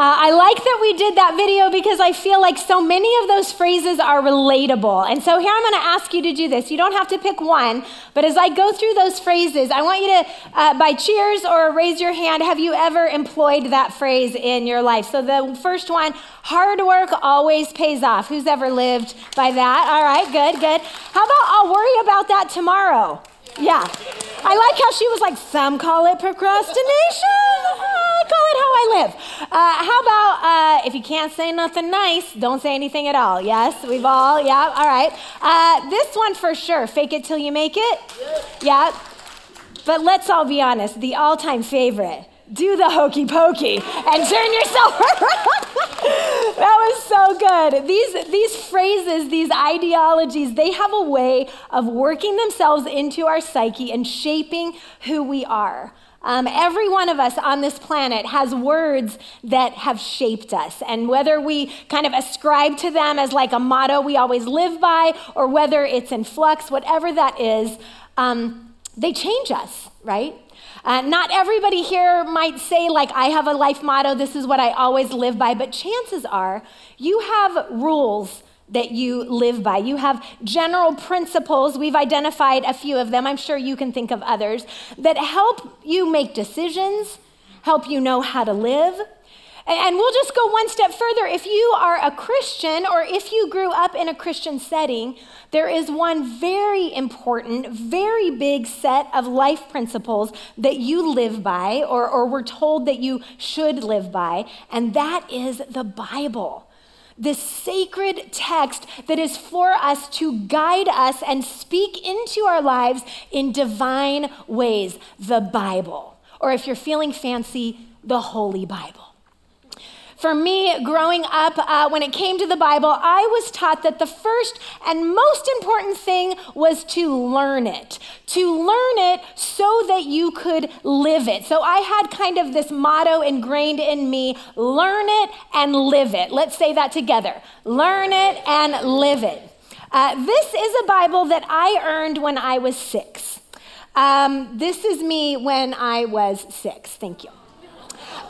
I like that we did that video because I feel like so many of those phrases are relatable. And so here I'm going to ask you to do this. You don't have to pick one, but as I go through those phrases, I want you to, uh, by cheers or raise your hand, have you ever employed that phrase in your life? So the first one, hard work always pays off. Who's ever lived by that? All right, good, good. How about I'll worry about that tomorrow? Yeah. I like how she was like, some call it procrastination. Call it how I live. Uh, how about uh, if you can't say nothing nice, don't say anything at all? Yes, we've all, yeah, all right. Uh, this one for sure fake it till you make it. Yeah. But let's all be honest, the all time favorite do the hokey pokey and turn yourself around. that was so good. These, these phrases, these ideologies, they have a way of working themselves into our psyche and shaping who we are. Um, every one of us on this planet has words that have shaped us. And whether we kind of ascribe to them as like a motto we always live by, or whether it's in flux, whatever that is, um, they change us, right? Uh, not everybody here might say, like, I have a life motto, this is what I always live by, but chances are you have rules that you live by. You have general principles. We've identified a few of them. I'm sure you can think of others that help you make decisions, help you know how to live. And we'll just go one step further. If you are a Christian or if you grew up in a Christian setting, there is one very important, very big set of life principles that you live by or, or we're told that you should live by, and that is the Bible this sacred text that is for us to guide us and speak into our lives in divine ways the Bible. Or if you're feeling fancy, the Holy Bible. For me, growing up, uh, when it came to the Bible, I was taught that the first and most important thing was to learn it, to learn it so that you could live it. So I had kind of this motto ingrained in me learn it and live it. Let's say that together learn it and live it. Uh, this is a Bible that I earned when I was six. Um, this is me when I was six. Thank you.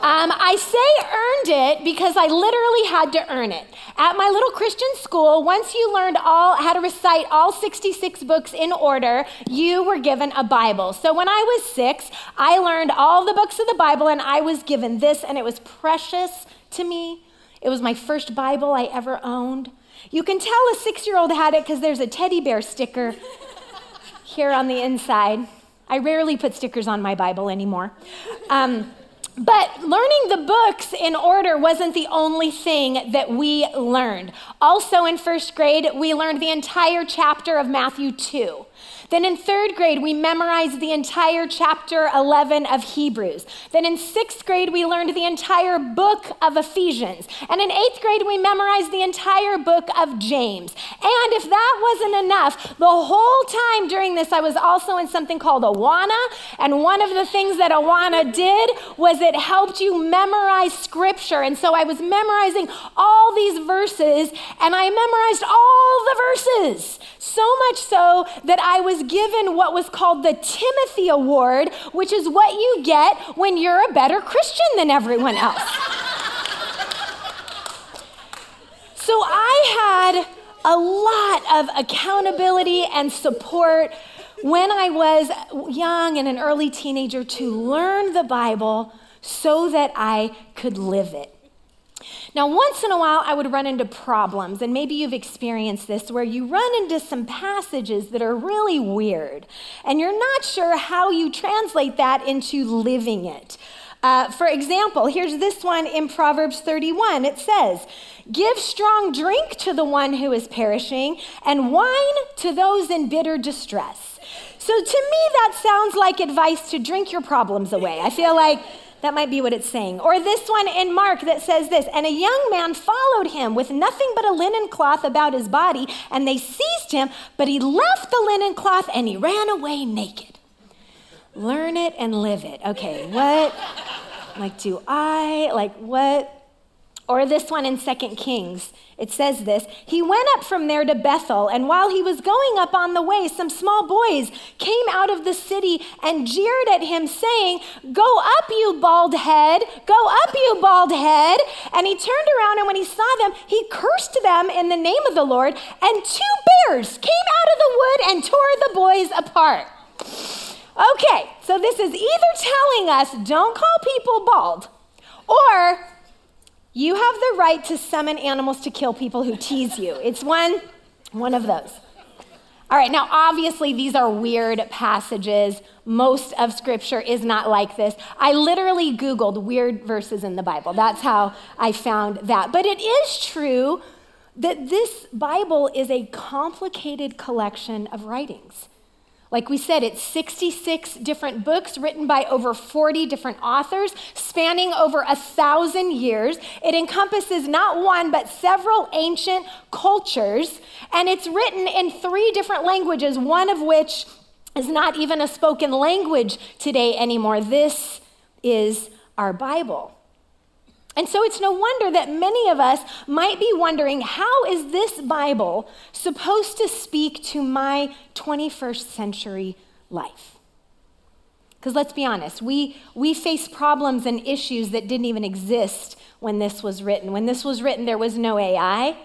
Um, I say earned it because I literally had to earn it. At my little Christian school, once you learned all how to recite all 66 books in order, you were given a Bible. So when I was six, I learned all the books of the Bible and I was given this, and it was precious to me. It was my first Bible I ever owned. You can tell a six year old had it because there's a teddy bear sticker here on the inside. I rarely put stickers on my Bible anymore. Um, but learning the books in order wasn't the only thing that we learned. Also, in first grade, we learned the entire chapter of Matthew 2. Then in third grade, we memorized the entire chapter 11 of Hebrews. Then in sixth grade, we learned the entire book of Ephesians. And in eighth grade, we memorized the entire book of James. And if that wasn't enough, the whole time during this, I was also in something called Awana. And one of the things that Awana did was it helped you memorize scripture. And so I was memorizing all these verses, and I memorized all the verses. So much so that I was given what was called the Timothy Award, which is what you get when you're a better Christian than everyone else. so I had a lot of accountability and support when I was young and an early teenager to learn the Bible so that I could live it. Now, once in a while, I would run into problems, and maybe you've experienced this where you run into some passages that are really weird, and you're not sure how you translate that into living it. Uh, for example, here's this one in Proverbs 31. It says, Give strong drink to the one who is perishing, and wine to those in bitter distress. So to me, that sounds like advice to drink your problems away. I feel like that might be what it's saying. Or this one in Mark that says this And a young man followed him with nothing but a linen cloth about his body, and they seized him, but he left the linen cloth and he ran away naked. Learn it and live it. Okay, what? Like, do I? Like, what? Or this one in 2 Kings, it says this He went up from there to Bethel, and while he was going up on the way, some small boys came out of the city and jeered at him, saying, Go up, you bald head! Go up, you bald head! And he turned around, and when he saw them, he cursed them in the name of the Lord, and two bears came out of the wood and tore the boys apart. Okay, so this is either telling us don't call people bald, or you have the right to summon animals to kill people who tease you. It's one, one of those. All right, now obviously these are weird passages. Most of scripture is not like this. I literally Googled weird verses in the Bible. That's how I found that. But it is true that this Bible is a complicated collection of writings. Like we said, it's 66 different books written by over 40 different authors, spanning over a thousand years. It encompasses not one, but several ancient cultures. And it's written in three different languages, one of which is not even a spoken language today anymore. This is our Bible. And so it's no wonder that many of us might be wondering how is this Bible supposed to speak to my 21st century life? Because let's be honest, we, we face problems and issues that didn't even exist when this was written. When this was written, there was no AI,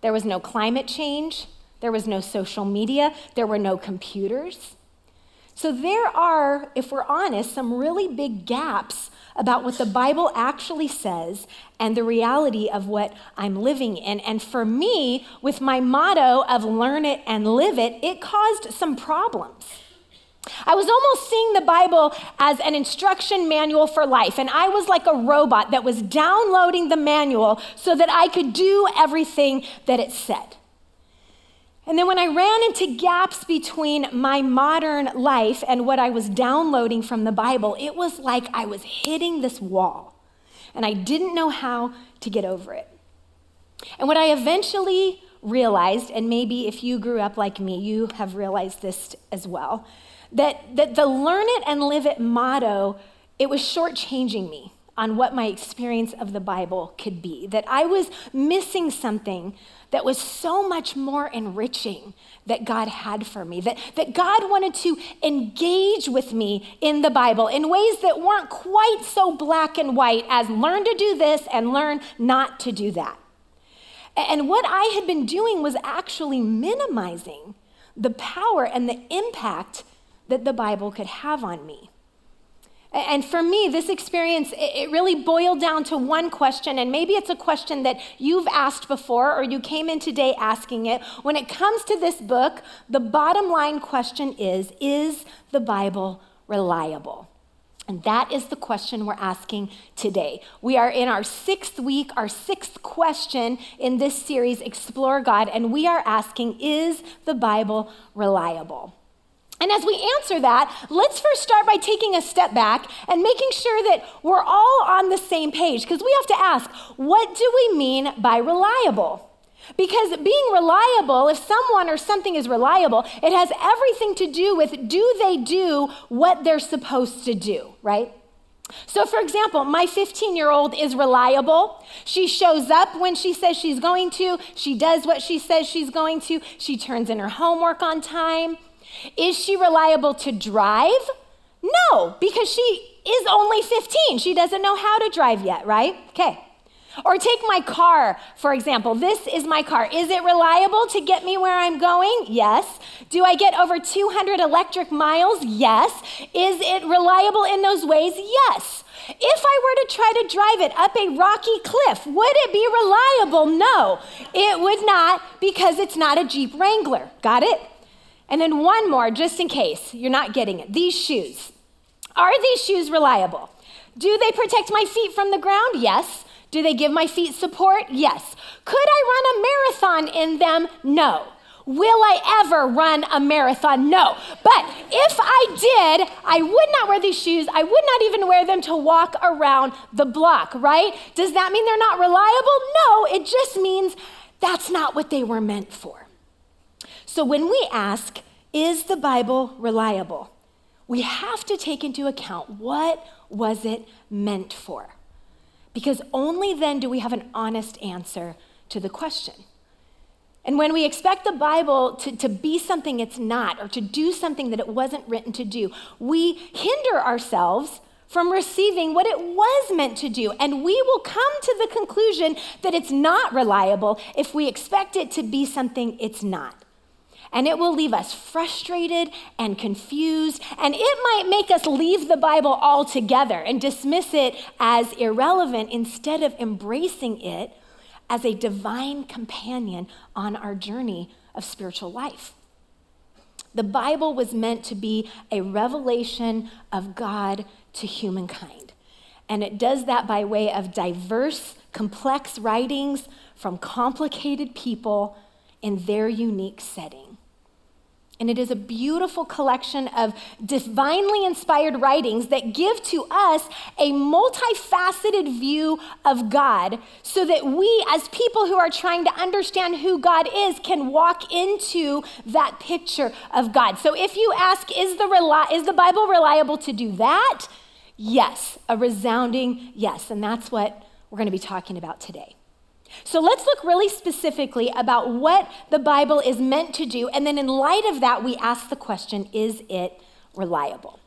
there was no climate change, there was no social media, there were no computers. So there are, if we're honest, some really big gaps about what the Bible actually says and the reality of what I'm living in. And for me, with my motto of learn it and live it, it caused some problems. I was almost seeing the Bible as an instruction manual for life, and I was like a robot that was downloading the manual so that I could do everything that it said. And then when I ran into gaps between my modern life and what I was downloading from the Bible, it was like I was hitting this wall and I didn't know how to get over it. And what I eventually realized, and maybe if you grew up like me, you have realized this as well, that, that the learn it and live it motto, it was shortchanging me on what my experience of the Bible could be, that I was missing something that was so much more enriching that God had for me, that, that God wanted to engage with me in the Bible in ways that weren't quite so black and white as learn to do this and learn not to do that. And what I had been doing was actually minimizing the power and the impact that the Bible could have on me. And for me, this experience, it really boiled down to one question, and maybe it's a question that you've asked before or you came in today asking it. When it comes to this book, the bottom line question is Is the Bible reliable? And that is the question we're asking today. We are in our sixth week, our sixth question in this series, Explore God, and we are asking Is the Bible reliable? And as we answer that, let's first start by taking a step back and making sure that we're all on the same page because we have to ask, what do we mean by reliable? Because being reliable, if someone or something is reliable, it has everything to do with do they do what they're supposed to do, right? So, for example, my 15 year old is reliable. She shows up when she says she's going to, she does what she says she's going to, she turns in her homework on time. Is she reliable to drive? No, because she is only 15. She doesn't know how to drive yet, right? Okay. Or take my car, for example. This is my car. Is it reliable to get me where I'm going? Yes. Do I get over 200 electric miles? Yes. Is it reliable in those ways? Yes. If I were to try to drive it up a rocky cliff, would it be reliable? No, it would not because it's not a Jeep Wrangler. Got it? And then one more, just in case you're not getting it. These shoes. Are these shoes reliable? Do they protect my feet from the ground? Yes. Do they give my feet support? Yes. Could I run a marathon in them? No. Will I ever run a marathon? No. But if I did, I would not wear these shoes. I would not even wear them to walk around the block, right? Does that mean they're not reliable? No, it just means that's not what they were meant for. So when we ask, is the Bible reliable? We have to take into account what was it meant for? because only then do we have an honest answer to the question. And when we expect the Bible to, to be something it's not, or to do something that it wasn't written to do, we hinder ourselves from receiving what it was meant to do. And we will come to the conclusion that it's not reliable if we expect it to be something it's not. And it will leave us frustrated and confused, and it might make us leave the Bible altogether and dismiss it as irrelevant instead of embracing it as a divine companion on our journey of spiritual life. The Bible was meant to be a revelation of God to humankind. And it does that by way of diverse, complex writings from complicated people in their unique setting. And it is a beautiful collection of divinely inspired writings that give to us a multifaceted view of God so that we, as people who are trying to understand who God is, can walk into that picture of God. So if you ask, is the, reli- is the Bible reliable to do that? Yes, a resounding yes. And that's what we're going to be talking about today. So let's look really specifically about what the Bible is meant to do. And then, in light of that, we ask the question is it reliable?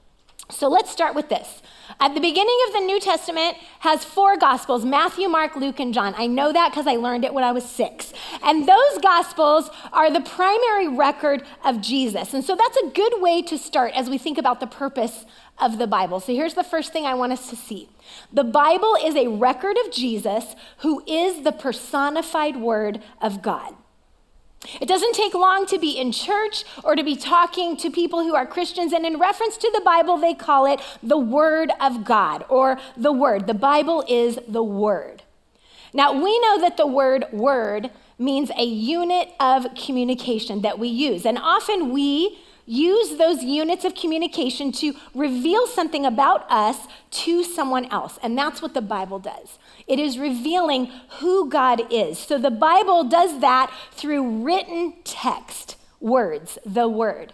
So let's start with this. At the beginning of the New Testament has four gospels, Matthew, Mark, Luke, and John. I know that because I learned it when I was 6. And those gospels are the primary record of Jesus. And so that's a good way to start as we think about the purpose of the Bible. So here's the first thing I want us to see. The Bible is a record of Jesus who is the personified word of God. It doesn't take long to be in church or to be talking to people who are Christians. And in reference to the Bible, they call it the Word of God or the Word. The Bible is the Word. Now, we know that the word word means a unit of communication that we use. And often we use those units of communication to reveal something about us to someone else. And that's what the Bible does. It is revealing who God is. So the Bible does that through written text, words, the word.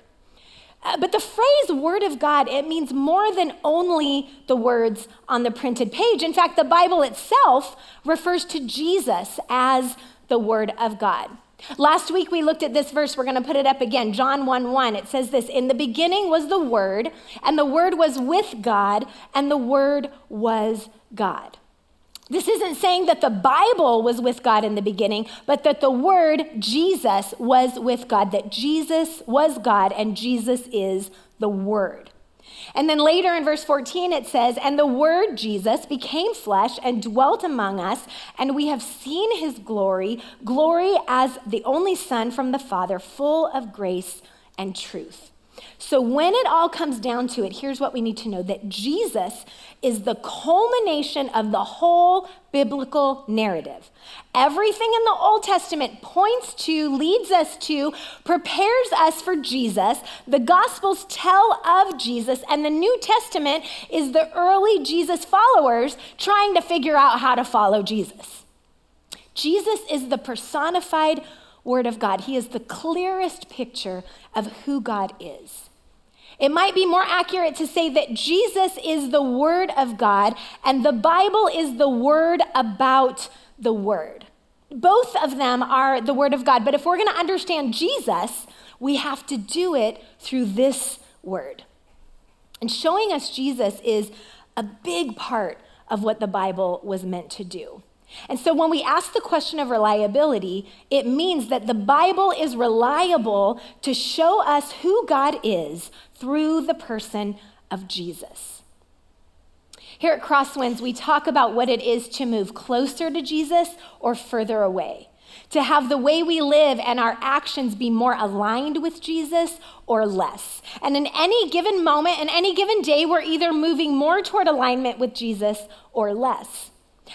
Uh, but the phrase word of God, it means more than only the words on the printed page. In fact, the Bible itself refers to Jesus as the word of God. Last week we looked at this verse. We're going to put it up again. John 1 1. It says this In the beginning was the Word, and the Word was with God, and the Word was God. This isn't saying that the Bible was with God in the beginning, but that the Word, Jesus, was with God, that Jesus was God, and Jesus is the Word. And then later in verse 14, it says, And the Word, Jesus, became flesh and dwelt among us, and we have seen his glory, glory as the only Son from the Father, full of grace and truth. So, when it all comes down to it, here's what we need to know that Jesus is the culmination of the whole biblical narrative. Everything in the Old Testament points to, leads us to, prepares us for Jesus. The Gospels tell of Jesus, and the New Testament is the early Jesus followers trying to figure out how to follow Jesus. Jesus is the personified Word of God. He is the clearest picture of who God is. It might be more accurate to say that Jesus is the Word of God and the Bible is the Word about the Word. Both of them are the Word of God, but if we're going to understand Jesus, we have to do it through this Word. And showing us Jesus is a big part of what the Bible was meant to do. And so when we ask the question of reliability, it means that the Bible is reliable to show us who God is through the person of Jesus. Here at Crosswinds, we talk about what it is to move closer to Jesus or further away, to have the way we live and our actions be more aligned with Jesus or less. And in any given moment, in any given day, we're either moving more toward alignment with Jesus or less.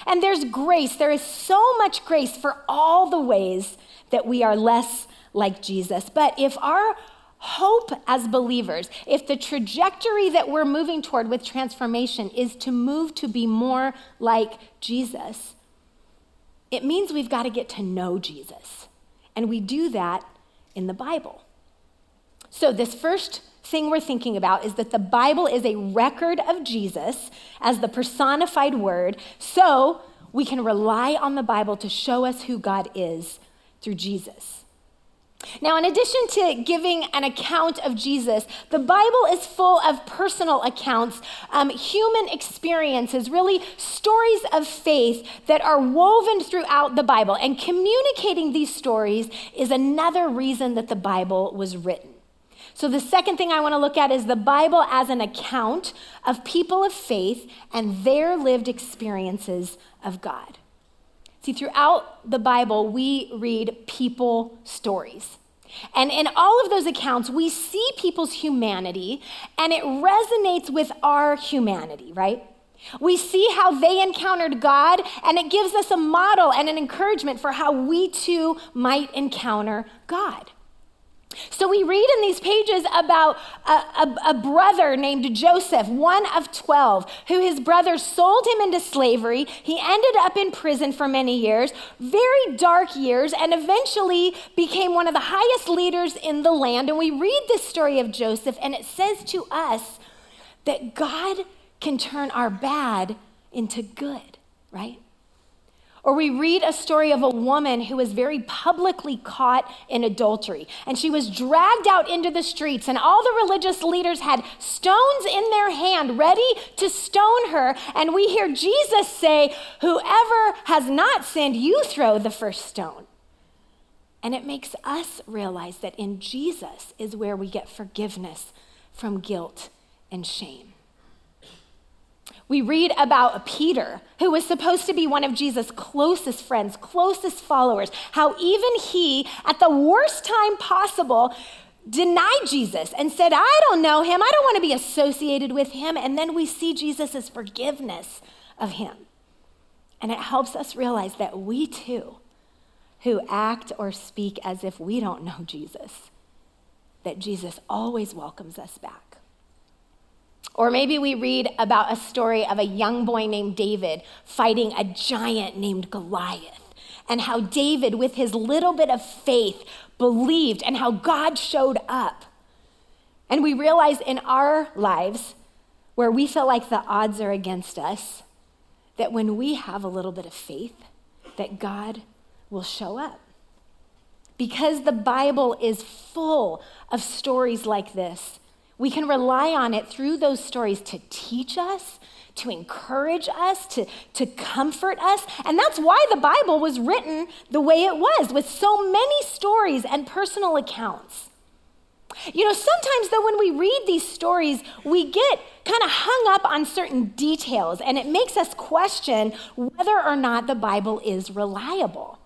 And there's grace. There is so much grace for all the ways that we are less like Jesus. But if our hope as believers, if the trajectory that we're moving toward with transformation is to move to be more like Jesus, it means we've got to get to know Jesus. And we do that in the Bible. So, this first thing we're thinking about is that the Bible is a record of Jesus as the personified word, so we can rely on the Bible to show us who God is through Jesus. Now, in addition to giving an account of Jesus, the Bible is full of personal accounts, um, human experiences, really stories of faith that are woven throughout the Bible. And communicating these stories is another reason that the Bible was written. So, the second thing I want to look at is the Bible as an account of people of faith and their lived experiences of God. See, throughout the Bible, we read people stories. And in all of those accounts, we see people's humanity and it resonates with our humanity, right? We see how they encountered God, and it gives us a model and an encouragement for how we too might encounter God. So we read in these pages about a, a, a, brother named Joseph, one of 12, who his brothers sold him into slavery. He ended up in prison for many years, very dark years, and eventually became one of the highest leaders in the land. And we read this story of Joseph, and it says to us that God can turn our bad into good, right? Or we read a story of a woman who was very publicly caught in adultery. And she was dragged out into the streets, and all the religious leaders had stones in their hand ready to stone her. And we hear Jesus say, Whoever has not sinned, you throw the first stone. And it makes us realize that in Jesus is where we get forgiveness from guilt and shame. We read about Peter, who was supposed to be one of Jesus' closest friends, closest followers, how even he, at the worst time possible, denied Jesus and said, I don't know him. I don't want to be associated with him. And then we see Jesus' forgiveness of him. And it helps us realize that we too, who act or speak as if we don't know Jesus, that Jesus always welcomes us back. Or maybe we read about a story of a young boy named David fighting a giant named Goliath, and how David, with his little bit of faith, believed, and how God showed up. And we realize in our lives, where we feel like the odds are against us, that when we have a little bit of faith, that God will show up. Because the Bible is full of stories like this, we can rely on it through those stories to teach us, to encourage us, to, to comfort us. And that's why the Bible was written the way it was, with so many stories and personal accounts. You know, sometimes though, when we read these stories, we get kind of hung up on certain details, and it makes us question whether or not the Bible is reliable.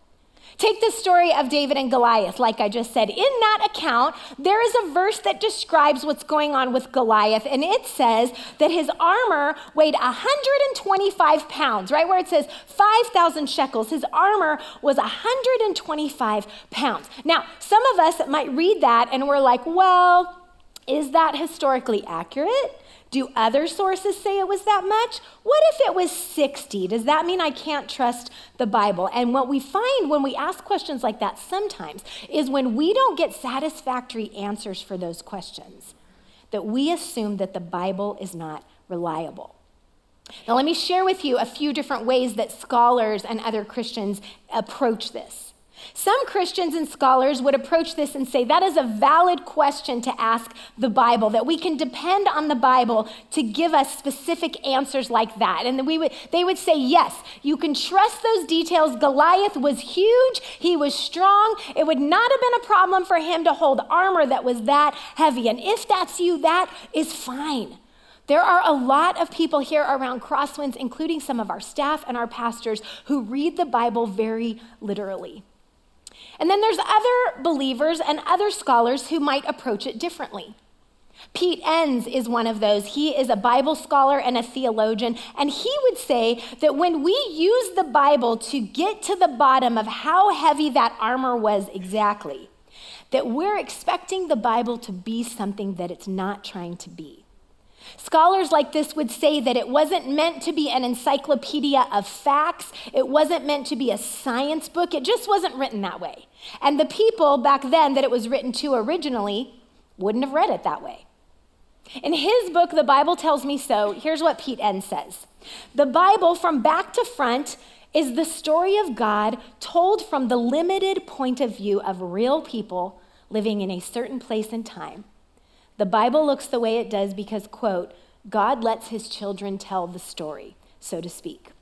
Take the story of David and Goliath, like I just said. In that account, there is a verse that describes what's going on with Goliath, and it says that his armor weighed 125 pounds, right where it says 5,000 shekels. His armor was 125 pounds. Now, some of us might read that and we're like, well, is that historically accurate? Do other sources say it was that much? What if it was 60? Does that mean I can't trust the Bible? And what we find when we ask questions like that sometimes is when we don't get satisfactory answers for those questions, that we assume that the Bible is not reliable. Now, let me share with you a few different ways that scholars and other Christians approach this. Some Christians and scholars would approach this and say that is a valid question to ask the Bible, that we can depend on the Bible to give us specific answers like that. And we would, they would say, yes, you can trust those details. Goliath was huge, he was strong. It would not have been a problem for him to hold armor that was that heavy. And if that's you, that is fine. There are a lot of people here around Crosswinds, including some of our staff and our pastors, who read the Bible very literally. And then there's other believers and other scholars who might approach it differently. Pete Enns is one of those. He is a Bible scholar and a theologian, and he would say that when we use the Bible to get to the bottom of how heavy that armor was exactly, that we're expecting the Bible to be something that it's not trying to be. Scholars like this would say that it wasn't meant to be an encyclopedia of facts, it wasn't meant to be a science book, it just wasn't written that way. And the people back then that it was written to originally wouldn't have read it that way. In his book, The Bible Tells Me So, here's what Pete Enns says The Bible, from back to front, is the story of God told from the limited point of view of real people living in a certain place and time. The Bible looks the way it does because, quote, God lets his children tell the story, so to speak.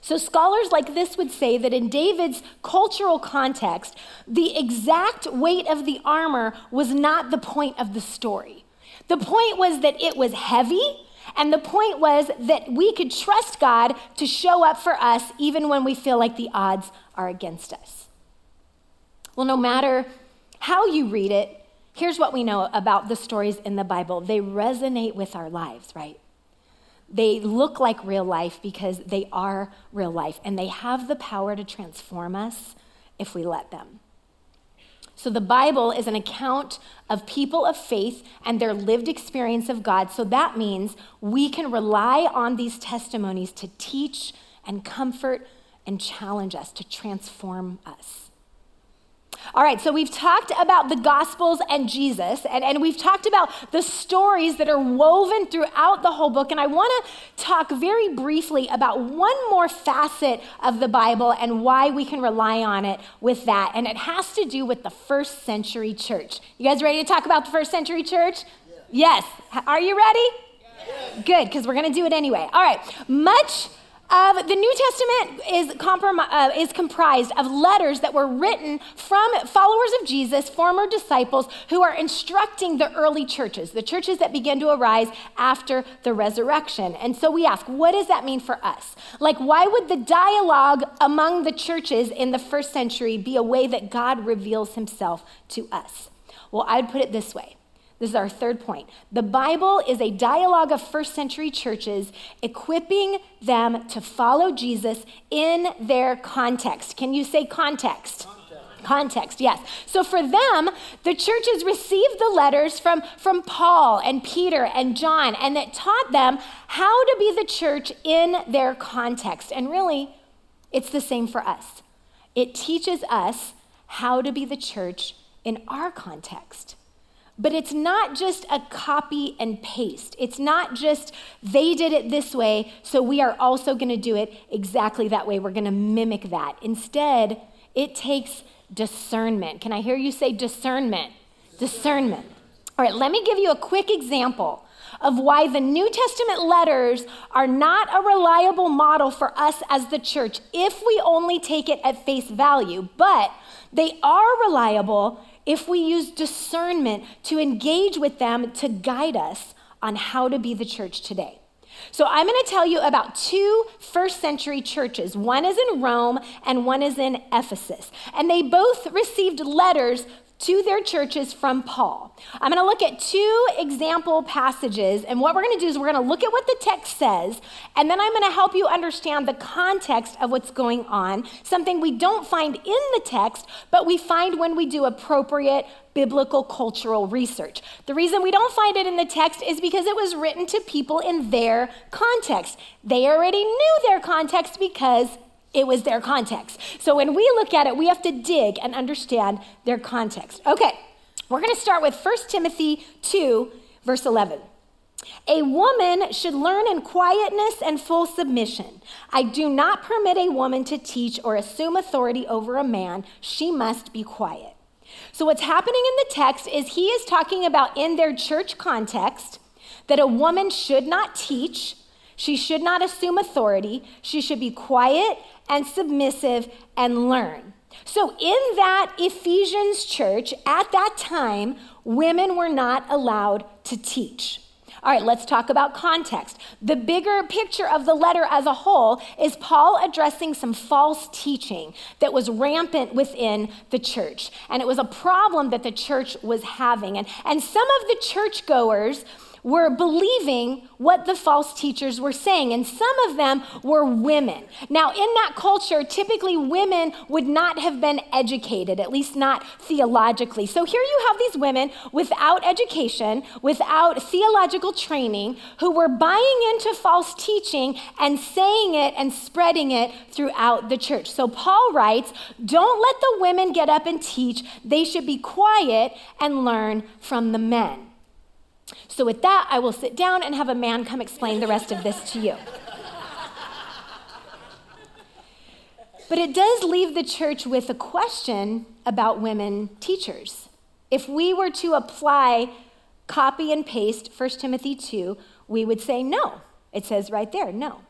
So, scholars like this would say that in David's cultural context, the exact weight of the armor was not the point of the story. The point was that it was heavy, and the point was that we could trust God to show up for us even when we feel like the odds are against us. Well, no matter how you read it, here's what we know about the stories in the Bible they resonate with our lives, right? They look like real life because they are real life, and they have the power to transform us if we let them. So, the Bible is an account of people of faith and their lived experience of God. So, that means we can rely on these testimonies to teach and comfort and challenge us, to transform us. All right, so we've talked about the Gospels and Jesus, and, and we've talked about the stories that are woven throughout the whole book. And I want to talk very briefly about one more facet of the Bible and why we can rely on it with that. And it has to do with the first century church. You guys ready to talk about the first century church? Yes. yes. Are you ready? Yes. Good, because we're going to do it anyway. All right, much of the New Testament is, comprom- uh, is comprised of letters that were written from followers of Jesus, former disciples, who are instructing the early churches, the churches that began to arise after the resurrection. And so we ask, what does that mean for us? Like, why would the dialogue among the churches in the first century be a way that God reveals himself to us? Well, I'd put it this way this is our third point. The Bible is a dialogue of first century churches equipping them to follow Jesus in their context. Can you say context? Context, context yes. So for them, the churches received the letters from, from Paul and Peter and John, and that taught them how to be the church in their context. And really, it's the same for us. It teaches us how to be the church in our context. But it's not just a copy and paste. It's not just they did it this way, so we are also going to do it exactly that way. We're going to mimic that. Instead, it takes discernment. Can I hear you say discernment? Discernment. All right, let me give you a quick example of why the New Testament letters are not a reliable model for us as the church if we only take it at face value, but they are reliable if we use discernment to engage with them to guide us on how to be the church today. So, I'm going to tell you about two first century churches. One is in Rome and one is in Ephesus. And they both received letters to their churches from Paul. I'm going to look at two example passages, and what we're going to do is we're going to look at what the text says, and then I'm going to help you understand the context of what's going on, something we don't find in the text, but we find when we do appropriate biblical cultural research. The reason we don't find it in the text is because it was written to people in their context. They already knew their context because it was their context. So when we look at it, we have to dig and understand their context. Okay, we're going to start with 1 Timothy 2, verse 11. A woman should learn in quietness and full submission. I do not permit a woman to teach or assume authority over a man. She must be quiet. So, what's happening in the text is he is talking about in their church context that a woman should not teach, she should not assume authority, she should be quiet and submissive and learn. So, in that Ephesians church, at that time, women were not allowed to teach. All right, let's talk about context. The bigger picture of the letter as a whole is Paul addressing some false teaching that was rampant within the church. And it was a problem that the church was having. And, and some of the churchgoers were believing what the false teachers were saying, and some of them were women. Now, in that culture, typically women would not have been educated, at least not theologically. So here you have these women without education, without theological training, who were buying into false teaching and saying it and spreading it throughout the church. So Paul writes, Don't let the women get up and teach, they should be quiet and learn from the men. So, with that, I will sit down and have a man come explain the rest of this to you. But it does leave the church with a question about women teachers. If we were to apply copy and paste 1 Timothy 2, we would say no. It says right there, no.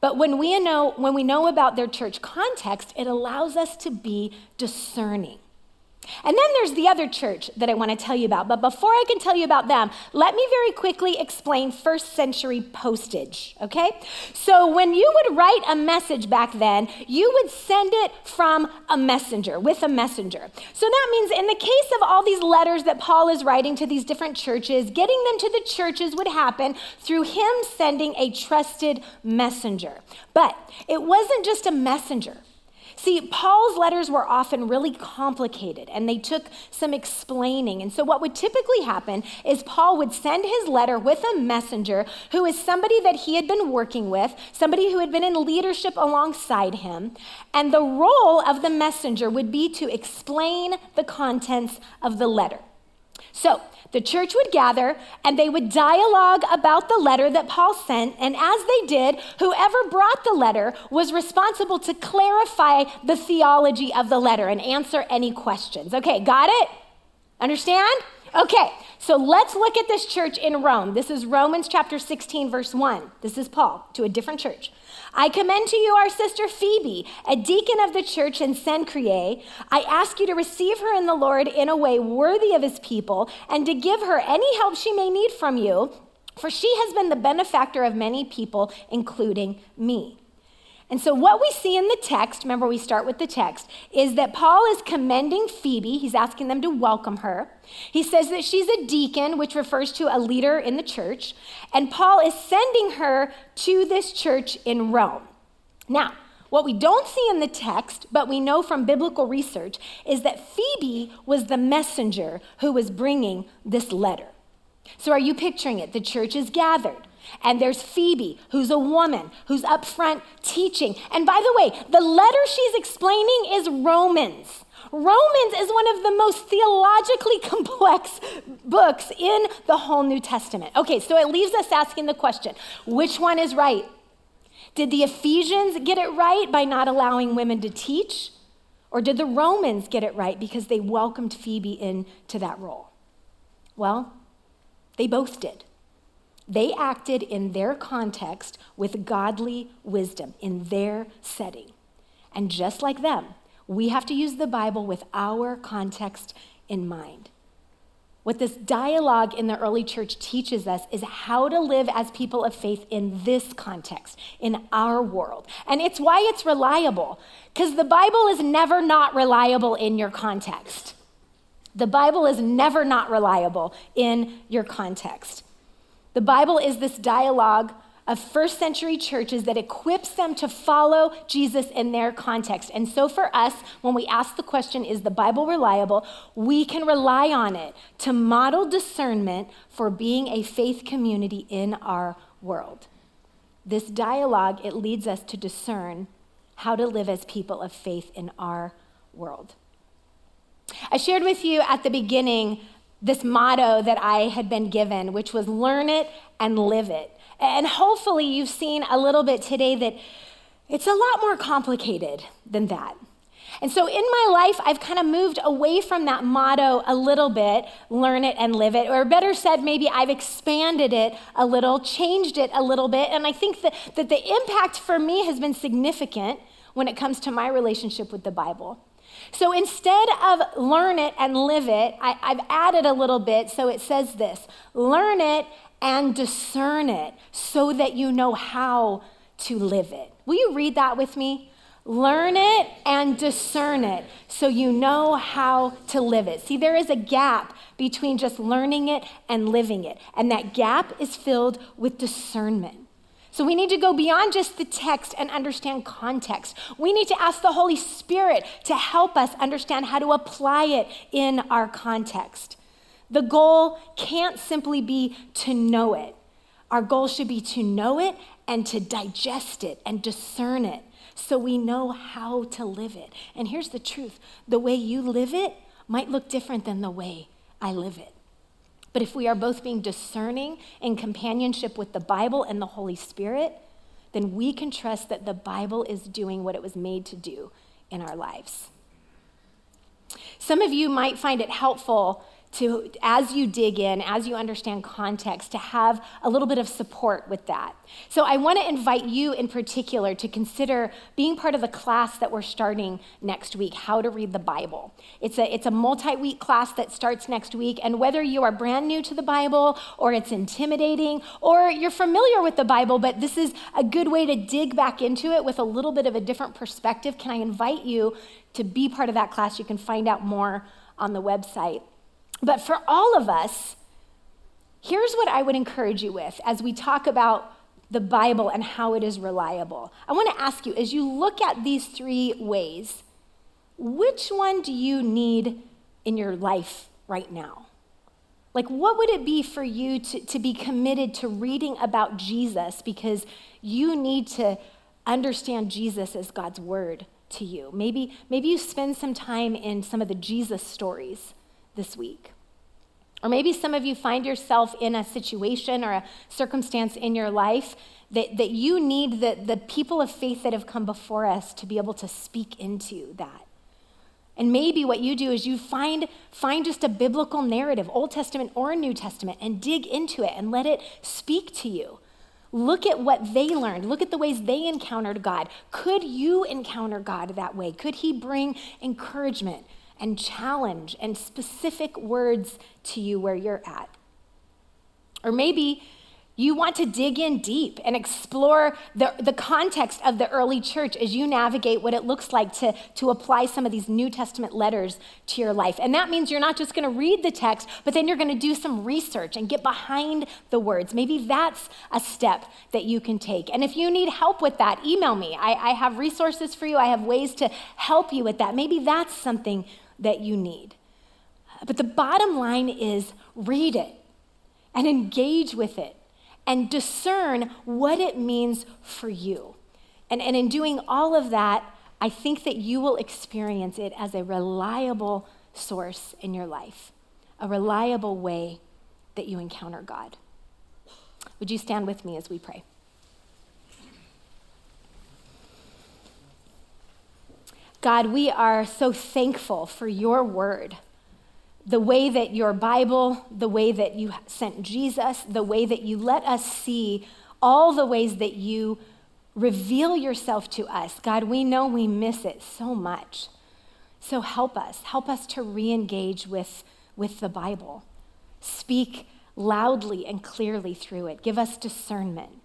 But when we know, when we know about their church context, it allows us to be discerning. And then there's the other church that I want to tell you about. But before I can tell you about them, let me very quickly explain first century postage, okay? So when you would write a message back then, you would send it from a messenger, with a messenger. So that means in the case of all these letters that Paul is writing to these different churches, getting them to the churches would happen through him sending a trusted messenger. But it wasn't just a messenger. See, Paul's letters were often really complicated and they took some explaining. And so, what would typically happen is Paul would send his letter with a messenger who is somebody that he had been working with, somebody who had been in leadership alongside him. And the role of the messenger would be to explain the contents of the letter. So, the church would gather and they would dialogue about the letter that Paul sent. And as they did, whoever brought the letter was responsible to clarify the theology of the letter and answer any questions. Okay, got it? Understand? Okay, so let's look at this church in Rome. This is Romans chapter 16, verse 1. This is Paul to a different church. I commend to you our sister Phoebe, a deacon of the church in Cenchreae. I ask you to receive her in the Lord in a way worthy of his people and to give her any help she may need from you, for she has been the benefactor of many people, including me. And so, what we see in the text, remember we start with the text, is that Paul is commending Phoebe. He's asking them to welcome her. He says that she's a deacon, which refers to a leader in the church. And Paul is sending her to this church in Rome. Now, what we don't see in the text, but we know from biblical research, is that Phoebe was the messenger who was bringing this letter. So, are you picturing it? The church is gathered. And there's Phoebe, who's a woman, who's up front teaching. And by the way, the letter she's explaining is Romans. Romans is one of the most theologically complex books in the whole New Testament. Okay, so it leaves us asking the question which one is right? Did the Ephesians get it right by not allowing women to teach? Or did the Romans get it right because they welcomed Phoebe into that role? Well, they both did. They acted in their context with godly wisdom in their setting. And just like them, we have to use the Bible with our context in mind. What this dialogue in the early church teaches us is how to live as people of faith in this context, in our world. And it's why it's reliable, because the Bible is never not reliable in your context. The Bible is never not reliable in your context. The Bible is this dialogue of first century churches that equips them to follow Jesus in their context. And so for us, when we ask the question, is the Bible reliable? We can rely on it to model discernment for being a faith community in our world. This dialogue, it leads us to discern how to live as people of faith in our world. I shared with you at the beginning this motto that I had been given, which was learn it and live it. And hopefully, you've seen a little bit today that it's a lot more complicated than that. And so in my life, I've kind of moved away from that motto a little bit learn it and live it. Or better said, maybe I've expanded it a little, changed it a little bit. And I think that, that the impact for me has been significant when it comes to my relationship with the Bible. So instead of learn it and live it, I, have added a little bit. So it says this learn it and discern it so that you know how to live it. Will you read that with me? Learn it and discern it so you know how to live it. See, there is a gap between just learning it and living it, and that gap is filled with discernment. So we need to go beyond just the text and understand context. We need to ask the Holy Spirit to help us understand how to apply it in our context. The goal can't simply be to know it. Our goal should be to know it and to digest it and discern it so we know how to live it. And here's the truth the way you live it might look different than the way I live it. But if we are both being discerning in companionship with the Bible and the Holy Spirit, then we can trust that the Bible is doing what it was made to do in our lives. Some of you might find it helpful to, as you dig in, as you understand context, to have a little bit of support with that. So I want to invite you in particular to consider being part of the class that we're starting next week, How to Read the Bible. It's a, it's a multi week class that starts next week, and whether you are brand new to the Bible, or it's intimidating, or you're familiar with the Bible, but this is a good way to dig back into it with a little bit of a different perspective, can I invite you to be part of that class? You can find out more on the website. But for all of us, here's what I would encourage you with as we talk about the Bible and how it is reliable. I want to ask you, as you look at these three ways, which one do you need in your life right now? Like, what would it be for you to, to be committed to reading about Jesus because you need to understand Jesus as God's word to you? Maybe, maybe you spend some time in some of the Jesus stories this week. Or maybe some of you find yourself in a situation or a circumstance in your life that, that you need the, the people of faith that have come before us to be able to speak into that. And maybe what you do is you find, find just a biblical narrative, Old Testament or New Testament, and dig into it and let it speak to you. Look at what they learned. Look at the ways they encountered God. Could you encounter God that way? Could He bring encouragement? And challenge and specific words to you where you're at. Or maybe you want to dig in deep and explore the, the context of the early church as you navigate what it looks like to, to apply some of these New Testament letters to your life. And that means you're not just going to read the text, but then you're going to do some research and get behind the words. Maybe that's a step that you can take. And if you need help with that, email me. I, I have resources for you, I have ways to help you with that. Maybe that's something that you need. But the bottom line is read it and engage with it and discern what it means for you. And, and in doing all of that, I think that you will experience it as a reliable source in your life, a reliable way that you encounter God. Would you stand with me as we pray? God, we are so thankful for your word. The way that your Bible, the way that you sent Jesus, the way that you let us see all the ways that you reveal yourself to us. God, we know we miss it so much. So help us. Help us to re engage with, with the Bible. Speak loudly and clearly through it. Give us discernment.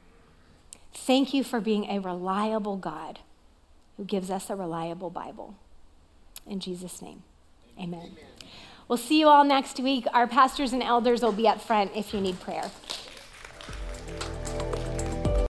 Thank you for being a reliable God who gives us a reliable Bible. In Jesus' name, amen. amen. We'll see you all next week. Our pastors and elders will be up front if you need prayer.